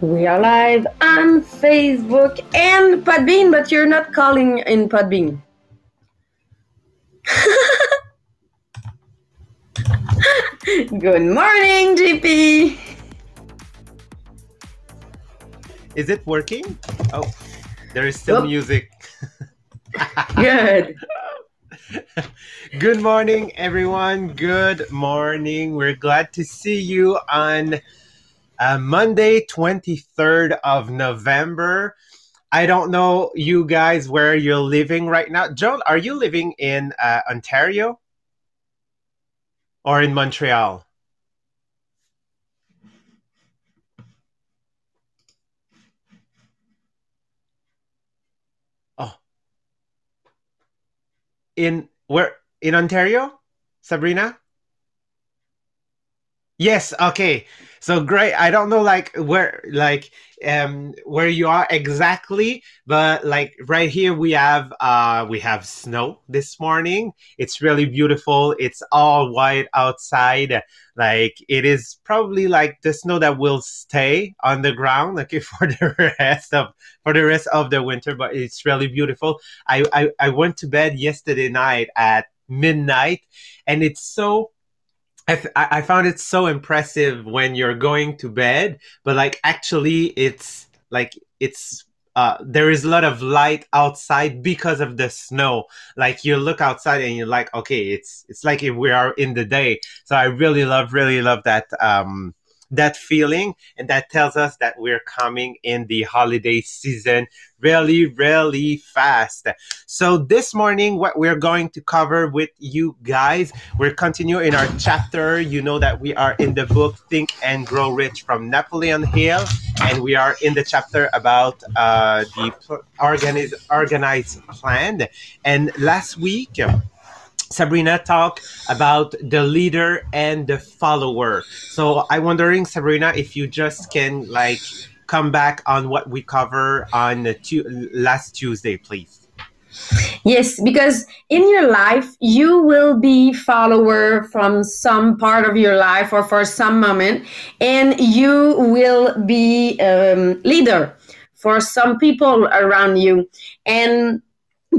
We are live on Facebook and Podbean, but you're not calling in Podbean. Good morning, GP. Is it working? Oh, there is still music. Good. Good morning, everyone. Good morning. We're glad to see you on uh, Monday, 23rd of November. I don't know you guys where you're living right now. Joan, are you living in uh, Ontario or in Montreal? Oh, in where in Ontario? Sabrina? Yes, okay. So great. I don't know like where like um where you are exactly, but like right here we have uh we have snow this morning. It's really beautiful. It's all white outside. Like it is probably like the snow that will stay on the ground like for the rest of for the rest of the winter, but it's really beautiful. I I, I went to bed yesterday night at midnight and it's so I, I I found it so impressive when you're going to bed, but like actually it's like it's uh there is a lot of light outside because of the snow. Like you look outside and you're like, okay, it's it's like if we are in the day. So I really love, really love that um that feeling and that tells us that we're coming in the holiday season really, really fast. So this morning, what we're going to cover with you guys we're continuing our chapter. You know that we are in the book Think and Grow Rich from Napoleon Hill, and we are in the chapter about uh, the organized, organized plan. And last week, Sabrina talked about the leader and the follower. So I'm wondering, Sabrina, if you just can like come back on what we cover on the tu- last Tuesday, please. Yes, because in your life you will be follower from some part of your life or for some moment, and you will be um, leader for some people around you. And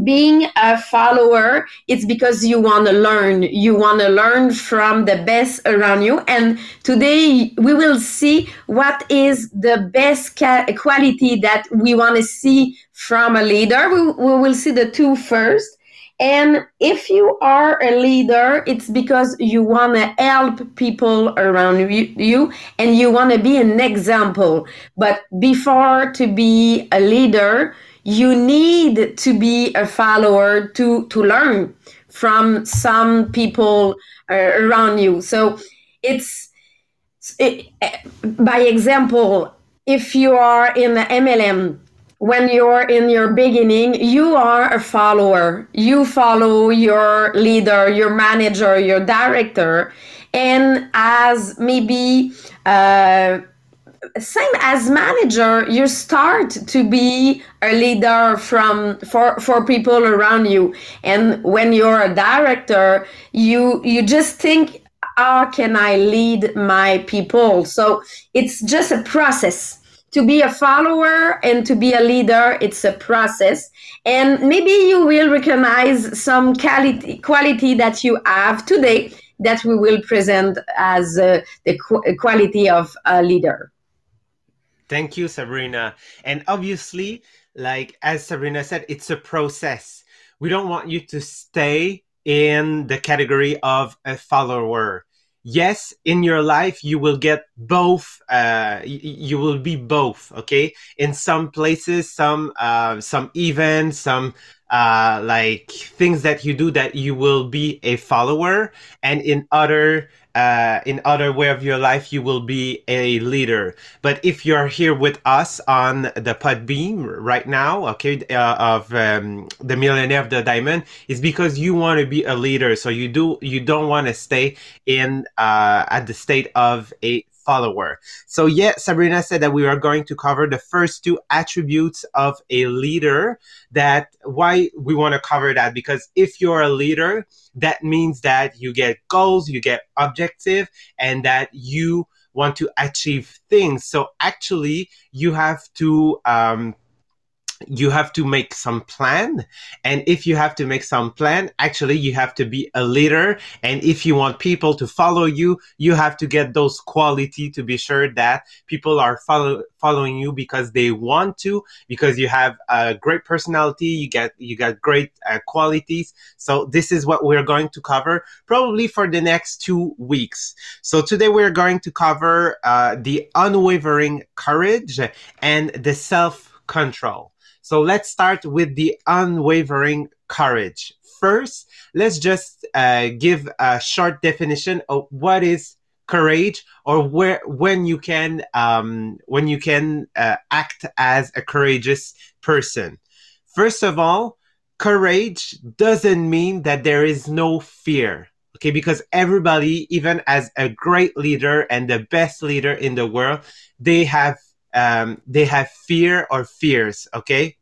being a follower it's because you want to learn. You want to learn from the best around you. And today we will see what is the best quality that we want to see from a leader. We, we will see the two first. And if you are a leader it's because you want to help people around you and you want to be an example. But before to be a leader you need to be a follower to to learn from some people uh, around you. So it's it, by example if you are in the mlm when you're in your beginning you are a follower. You follow your leader your manager your director. And as maybe uh, same as manager you start to be a leader from for for people around you. And when you're a director you you just think how can i lead my people? So it's just a process. To be a follower and to be a leader it's a process. And maybe you will recognize some quality quality that you have today that we will present as uh, the qu- quality of a leader Thank you, Sabrina. And obviously, like as Sabrina said, it's a process. We don't want you to stay in the category of a follower. Yes, in your life, you will get both. Uh, you will be both. Okay. In some places, some uh, some events, some uh, like things that you do that you will be a follower, and in other uh, in other way of your life, you will be a leader. But if you're here with us on the Podbean right now, okay, uh, of um, the Millionaire of the Diamond, is because you want to be a leader. So you do you don't want to stay in uh, at the state of a follower. So yeah, Sabrina said that we are going to cover the first two attributes of a leader. That why we want to cover that because if you're a leader, that means that you get goals, you get objective, and that you want to achieve things. So actually, you have to um, you have to make some plan and if you have to make some plan actually you have to be a leader and if you want people to follow you you have to get those quality to be sure that people are follow, following you because they want to because you have a great personality you get you got great uh, qualities. So this is what we're going to cover probably for the next two weeks. So today we're going to cover uh, the unwavering courage and the self control so let's start with the unwavering courage. First, let's just uh, give a short definition of what is courage or where when you can um, when you can uh, act as a courageous person. First of all, courage doesn't mean that there is no fear. Okay, because everybody, even as a great leader and the best leader in the world, they have um, they have fear or fears. Okay,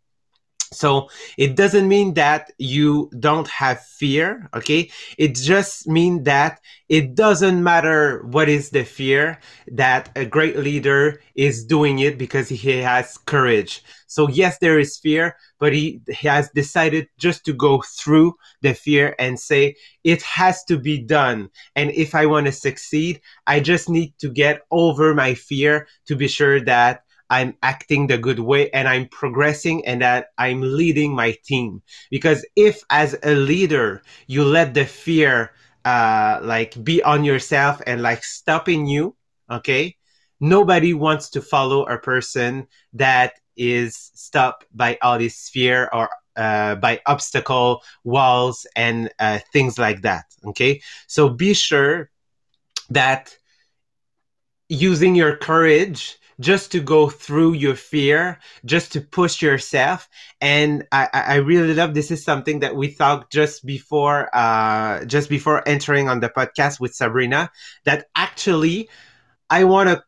so it doesn't mean that you don't have fear, okay? It just means that it doesn't matter what is the fear, that a great leader is doing it because he has courage. So yes, there is fear, but he, he has decided just to go through the fear and say, it has to be done. And if I want to succeed, I just need to get over my fear to be sure that I'm acting the good way and I'm progressing and that I'm leading my team. Because if as a leader, you let the fear, uh, like be on yourself and like stopping you, okay? Nobody wants to follow a person that is stopped by all this fear or uh, by obstacle walls and uh, things like that. Okay, so be sure that using your courage just to go through your fear, just to push yourself. And I, I really love this is something that we thought just before uh, just before entering on the podcast with Sabrina that actually I want to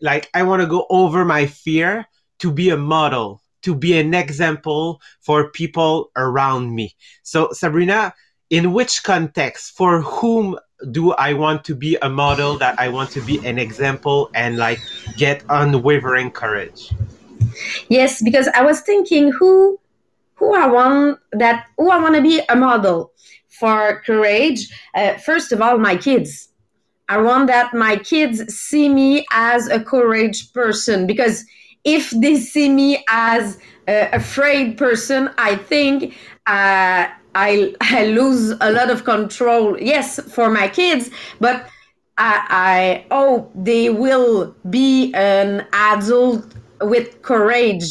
like I want to go over my fear to be a model, to be an example for people around me. So Sabrina, in which context, for whom do I want to be a model, that I want to be an example and like get unwavering courage? Yes, because I was thinking who who I want that who I want to be a model for courage. Uh, first of all, my kids. I want that my kids see me as a courage person because if they see me as a afraid person, I think uh, I I lose a lot of control. Yes, for my kids, but I, I they will be an adult with courage.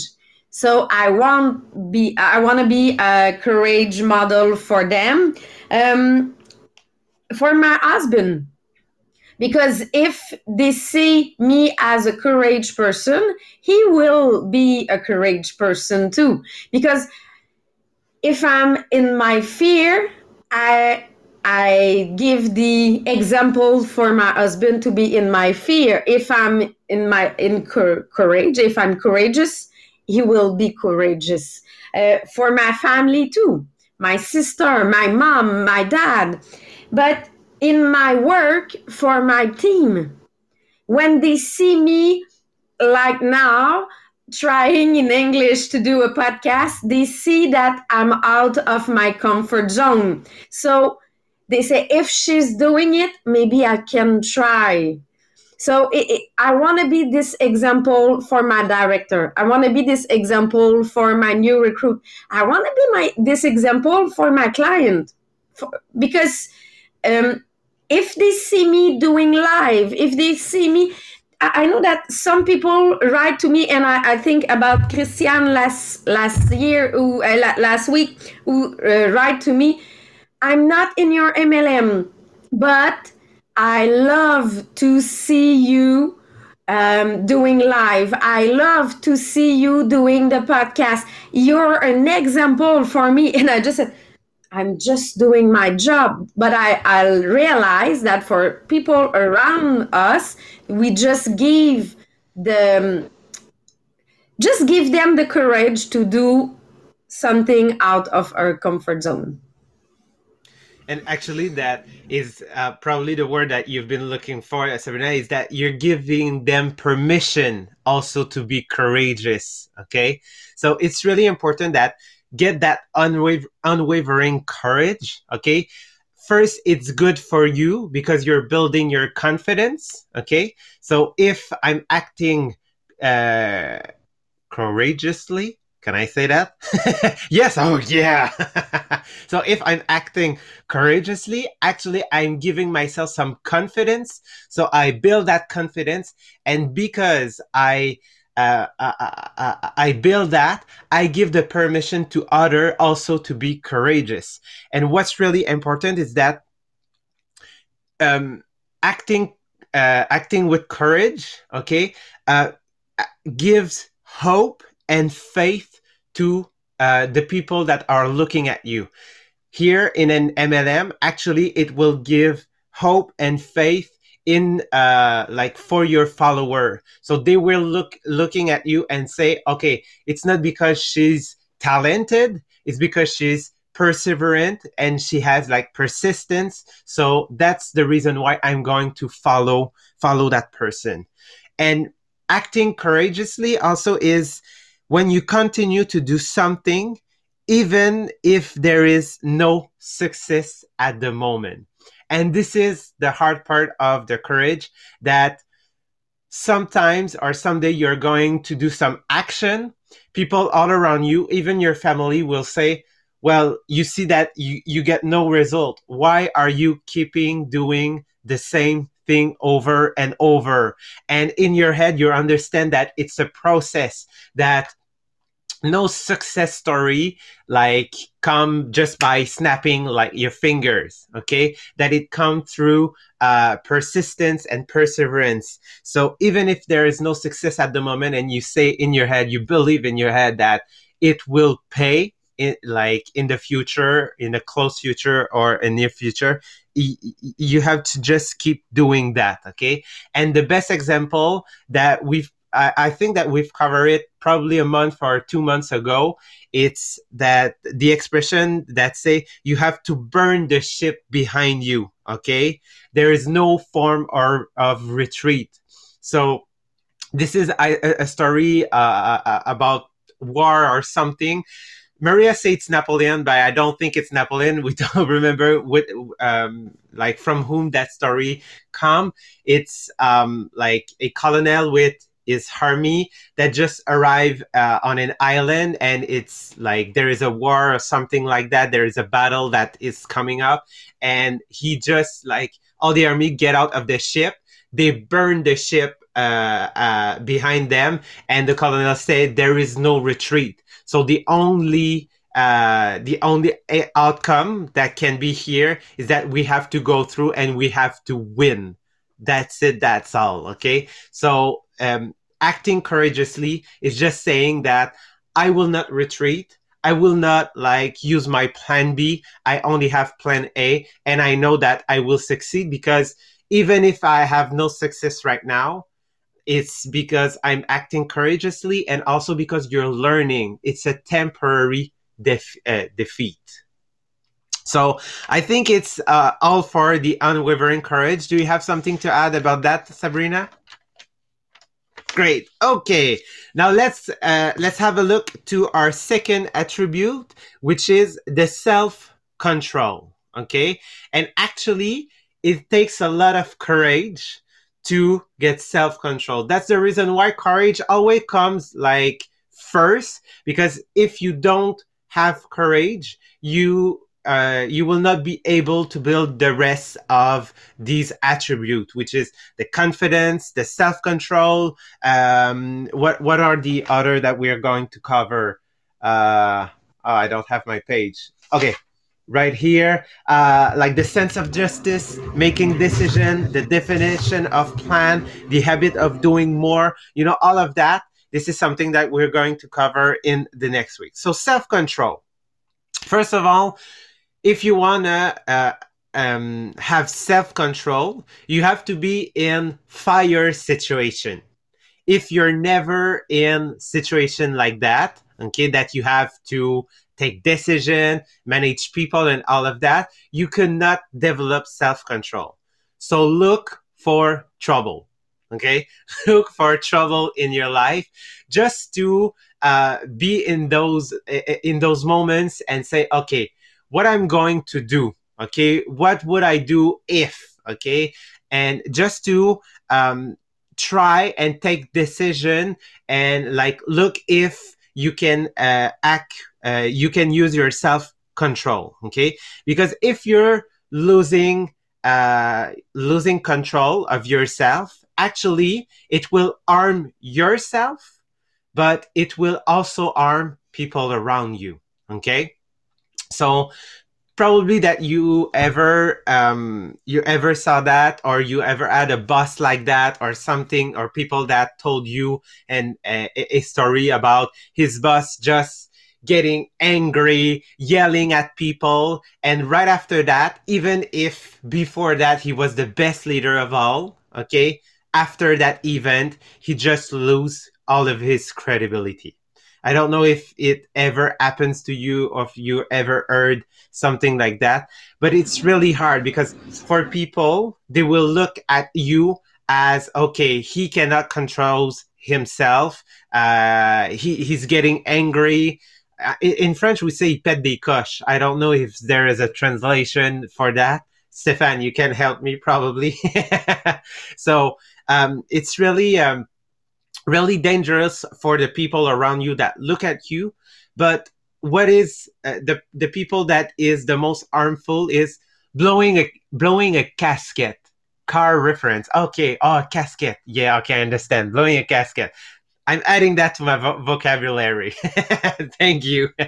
So I want be I want to be a courage model for them. Um, for my husband, because if they see me as a courage person, he will be a courage person too. Because if I'm in my fear, I I give the example for my husband to be in my fear. If I'm in my in courage, if I'm courageous, he will be courageous. Uh, for my family too, my sister, my mom, my dad. But in my work for my team, when they see me like now, trying in English to do a podcast, they see that I'm out of my comfort zone. So they say, if she's doing it, maybe I can try. So it, it, I want to be this example for my director. I want to be this example for my new recruit. I want to be my this example for my client, for, because um, if they see me doing live, if they see me I know that some people write to me, and I, I think about Christian last last year, who uh, last week, who uh, write to me. I'm not in your MLM, but I love to see you um, doing live. I love to see you doing the podcast. You're an example for me, and I just said I'm just doing my job. But I, I'll realize that for people around us, we just give the just give them the courage to do something out of our comfort zone. and actually that is uh, probably the word that you've been looking for sabrina is that you're giving them permission also to be courageous okay so it's really important that get that unwaver- unwavering courage okay first it's good for you because you're building your confidence okay so if i'm acting uh courageously can I say that? yes. Oh, yeah. so if I'm acting courageously, actually, I'm giving myself some confidence. So I build that confidence. And because I, uh, I, uh, I, uh, uh, I build that, I give the permission to other also to be courageous. And what's really important is that um, acting, uh, acting with courage, okay, uh, gives hope and faith to the people that are looking at you. Here in an MLM, actually, it will give hope and faith in uh like for your follower. So they will look looking at you and say okay it's not because she's talented it's because she's perseverant and she has like persistence. So that's the reason why i'm going to follow follow that person. And acting courageously also is when you continue to do something, even if there is no success at the moment. And this is the hard part of the courage that sometimes or someday you're going to do some action. People all around you, even your family, will say, well, you see that you, you get no result. Why are you keeping doing the same thing over and over? And in your head, you understand that it's a process that no success story like come just by snapping like your fingers okay? That it come through uh, persistence and perseverance. So even if there is no success at the moment and you say in your head you believe in your head that it will pay it like in the future in the close future or a near future you have to just keep doing that okay? And the best example that we've I, I think that we've covered it probably a month or two months ago. It's that the expression that say you have to burn the ship behind you. Okay, there is no form or of retreat. So this is a, a story uh, uh, about war or something. Maria says it's Napoleon, but I don't think it's Napoleon. We don't remember what, um, like from whom that story come. It's um, like a colonel with is Harmy that just arrived uh, on an island and it's like there is a war or something like that. There is a battle that is coming up and he just like all the army get out of the ship. They burn the ship uh, uh, behind them and the colonel said there is no retreat. So the only uh, the only outcome that can be here is that we have to go through and we have to win. That's it. That's all. Okay. So um, acting courageously is just saying that I will not retreat. I will not like use my plan B. I only have plan A. And I know that I will succeed because even if I have no success right now, it's because I'm acting courageously and also because you're learning. It's a temporary def- uh, defeat. So I think it's uh, all for the unwavering courage. Do you have something to add about that, Sabrina? Great. Okay. Now let's uh, let's have a look to our second attribute, which is the self control. Okay, and actually, it takes a lot of courage to get self control. That's the reason why courage always comes like first, because if you don't have courage, you uh, you will not be able to build the rest of these attributes, which is the confidence, the self control. Um, what what are the other that we are going to cover? Uh, oh, I don't have my page. Okay, right here, uh, like the sense of justice, making decision, the definition of plan, the habit of doing more. You know, all of that. This is something that we're going to cover in the next week. So self control. First of all, if you wanna uh, um, have self control, you have to be in fire situation. If you're never in situation like that, okay, that you have to take decision, manage people and all of that, you cannot develop self-control. So look for trouble. Okay. look for trouble in your life just to uh, be in those, in those moments and say, okay, what I'm going to do. Okay. What would I do if, okay. And just to, um, try and take decision and like look if you can uh, act uh, you can use your self control okay because if you're losing uh, losing control of yourself actually it will harm yourself but it will also harm people around you okay so probably that you ever um you ever saw that or you ever had a boss like that or something or people that told you and a, story about his boss just getting angry yelling at people and right after that even if before that he was the best leader of all okay after that event he just lose all of his credibility I don't know if it ever happens to you or if you ever heard something like that, but it's really hard because for people, they will look at you as, okay, he cannot control himself. Uh, he, he's getting angry. Uh, in French, we say pet des coches. I don't know if there is a translation for that. Stefan, you can help me probably. so um, it's really um, really dangerous for the people around you that look at you. But what is uh, the the people that is the most harmful is blowing a blowing a casket. Car reference. Okay oh casket. Yeah okay i understand. Blowing a casket. I'm adding that to my vo- vocabulary. Thank you.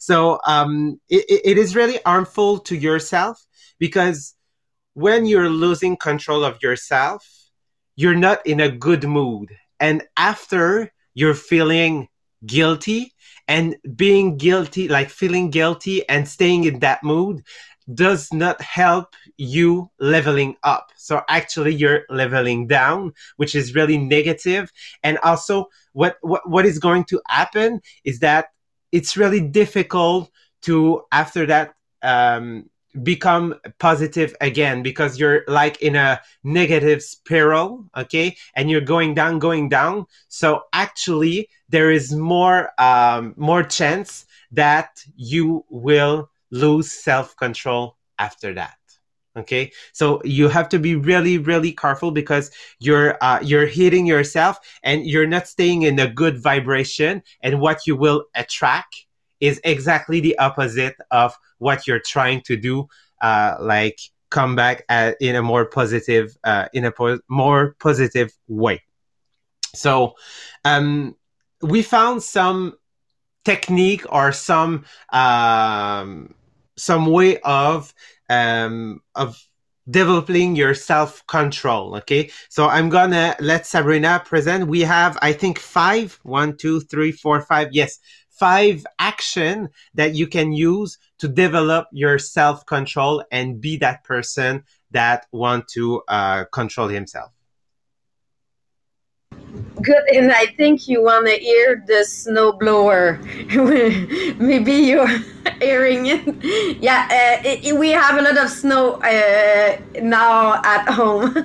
So um it, it is really harmful to yourself because when you're losing control of yourself you're not in a good mood. And after you're feeling guilty and being guilty, like feeling guilty and staying in that mood does not help you leveling up. So actually you're leveling down, which is really negative. And also what, what, what is going to happen is that it's really difficult to, after that, um, become positive again because you're like in a negative spiral okay? And you're going down going down. So actually there is more um, more chance that you will lose self-control after that okay? So you have to be really really careful because you're uh, you're hitting yourself and you're not staying in a good vibration and what you will attract is exactly the opposite of what you're trying to do, uh, like come back at, in a more positive, uh, in a po- more positive way. So, um, we found some technique or some um, some way of um, of developing your self control. Okay, so I'm gonna let Sabrina present. We have, I think, five, one, two, three, four, five. Yes, five action that you can use to develop your self control and be that person that want to uh, control himself good and i think you want to hear the snowblower. Maybe you're hearing it. Yeah uh, it, we have a lot of snow uh, now at home.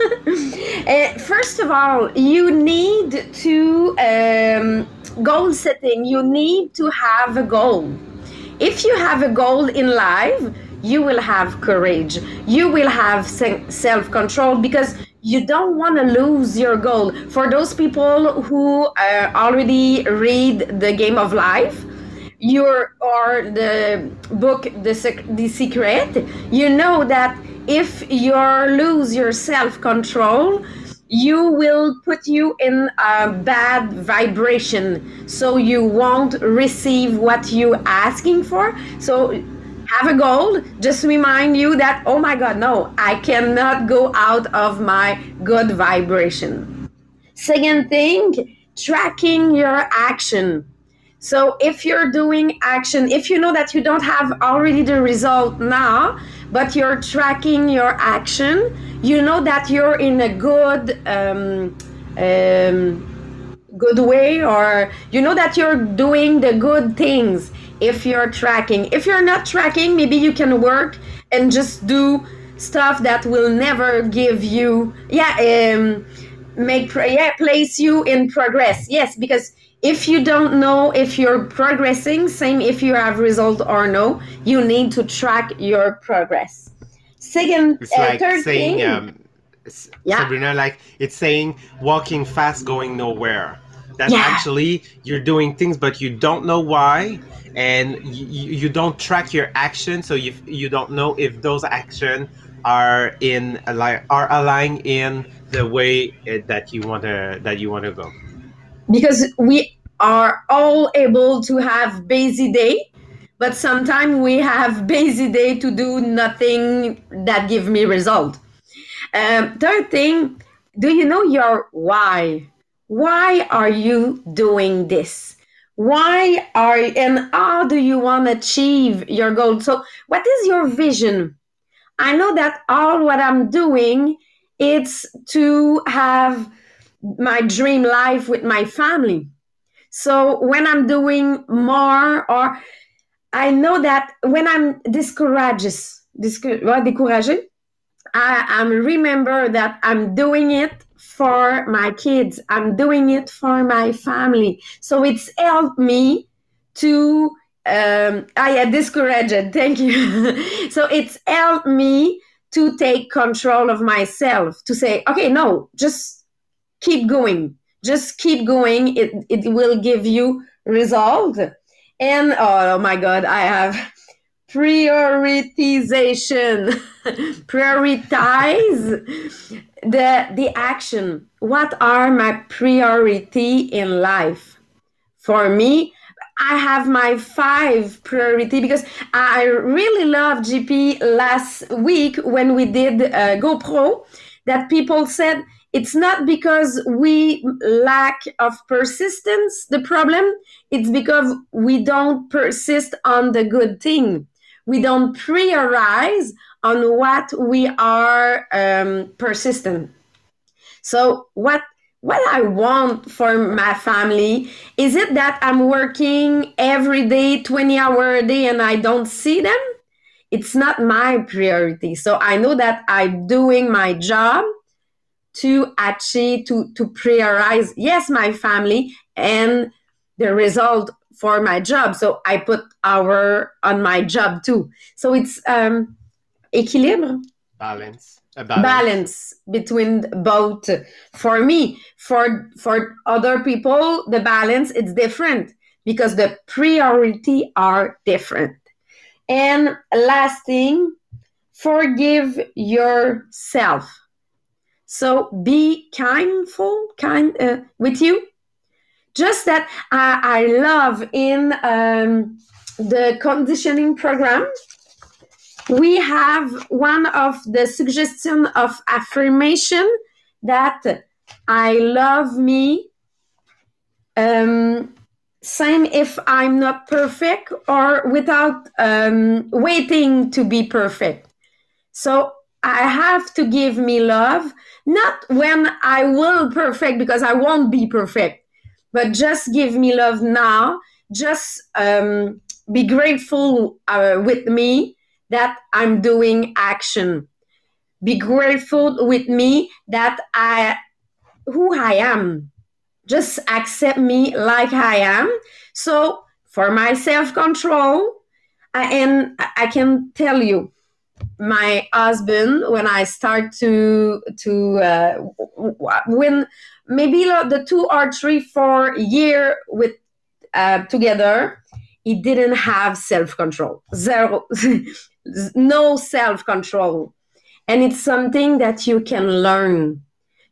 Uh, first of all you need to um, goal setting. You need to have a goal. If you have a goal in life you will have courage. You will have self-control because you don't want to lose your goal. For those people who uh, already read the game of life, your or the book the, the secret you know that if you lose your self-control you will put you in a bad vibration so you won't receive what you asking for so have a goal, just remind you that, oh my God, no, I cannot go out of my good vibration. Second thing, tracking your action. So if you're doing action, if you know that you don't have already the result now, but you're tracking your action, you know that you're in a good um, um, good way, or you know that you're doing the good things if you're tracking. If you're not tracking, maybe you can work and just do stuff that will never give you, yeah, um, make, yeah, place you in progress. Yes, because if you don't know if you're progressing, same if you have result or no, you need to track your progress. Second, it's uh, like third saying, thing, um, yeah. Sabrina, like it's saying walking fast, going nowhere. That yeah. actually you're doing things, but you don't know why, and you, you don't track your action, so you you don't know if those action are in are aligning in the way eh, that you want to that you want to go. Because we are all able to have busy day but sometimes we have busy day to do nothing that give me result. Um, third thing do you know your why? Why are you doing this why are and how do you want to achieve your goal so what is your vision i know that all what i'm doing it's to have my dream life with my family. So when I'm doing more, or I know that when I'm discouraged, discouraged, I, I'm remember that I'm doing it for my kids. I'm doing it for my family. So it's helped me to um I had discouraged. Thank you. so it's helped me to take control of myself to say okay no just keep going just keep going it, it will give you result and oh my god i have prioritization. Prioritize the the action. What are my priority in life? For me I have my five priority because I really love GP last week when we did uh, GoPro that people said it's not because we lack of persistence the problem. It's because we don't persist on the good thing we don't prioritize on what we are um, persistent so what what I want for my family. Is it that I'm working every day, 20 hour a day, and I don't see them? It's not my priority. So I know that I'm doing my job to achieve, to, to prioritize, yes, my family and the result for my job. So I put our on my job too. So it's um, équilibre. Balance balance. balance. between both for me for for other people the balance it's different because the priority are different and last thing forgive yourself so be kindful kind uh, with you just that I, I love in um, the conditioning program we have one of the suggestion of affirmation that I love me. Um, same if I'm not perfect or without um, waiting to be perfect. So I have to give me love, not when I will perfect because I won't be perfect, but just give me love now. Just um, be grateful uh, with me that I'm doing action. Be grateful with me that I who I am. Just accept me like I am. So for my self-control, I, and I can tell you, my husband, when I start to to uh, when maybe the two or three four year with uh, together, he didn't have self-control zero no self control. And it's something that you can learn.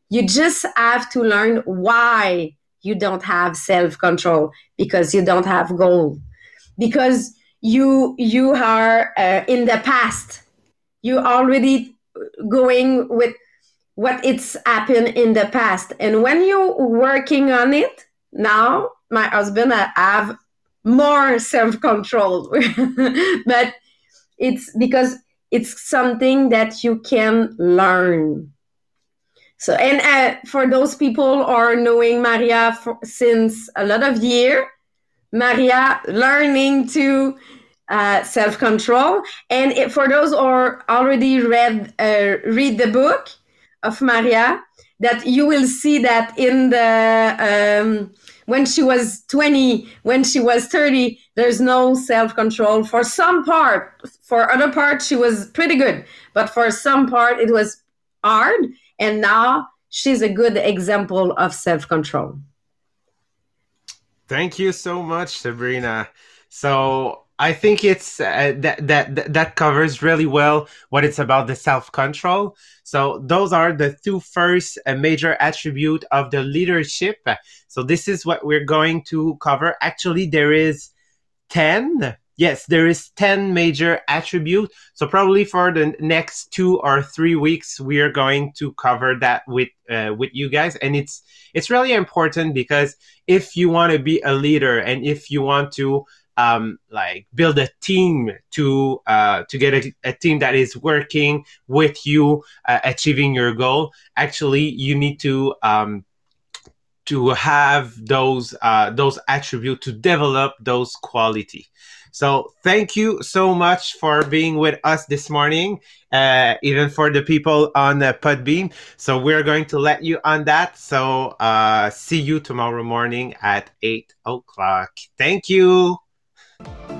You just have to learn why you don't have self control because you don't have goal. Because you you are uh, in the past. You already going with what it's happened in the past. And when you're working on it now, my husband I have more self control. but it's because it's something that you can learn so and uh, for those people are knowing maria for, since a lot of year Maria learning to uh, self control. And it, for those who are already read uh, read the book of Maria, that you will see that in the um, when she was 20 when she was 30 there's no self-control. For some part for other part she was pretty good. But for some part it was hard. And now she's a good example of self-control. Thank you so much sabrina. So I think it's uh, that that that covers really well what it's about the self control. So those are the two first uh, major attribute of the leadership. So this is what we're going to cover. Actually, there is ten. Yes, there is ten major attribute. So probably for the next two or three weeks, we are going to cover that with uh, with you guys, and it's it's really important because if you want to be a leader and if you want to um, like build a team to uh, to get a, a, team that is working with you uh, achieving your goal actually you need to um, to have those uh, those attributes to develop those quality so thank you so much for being with us this morning, uh, even for the people on the Podbean. So we're going to let you on that. So uh, see you tomorrow morning at eight o'clock. Thank you. Thank you.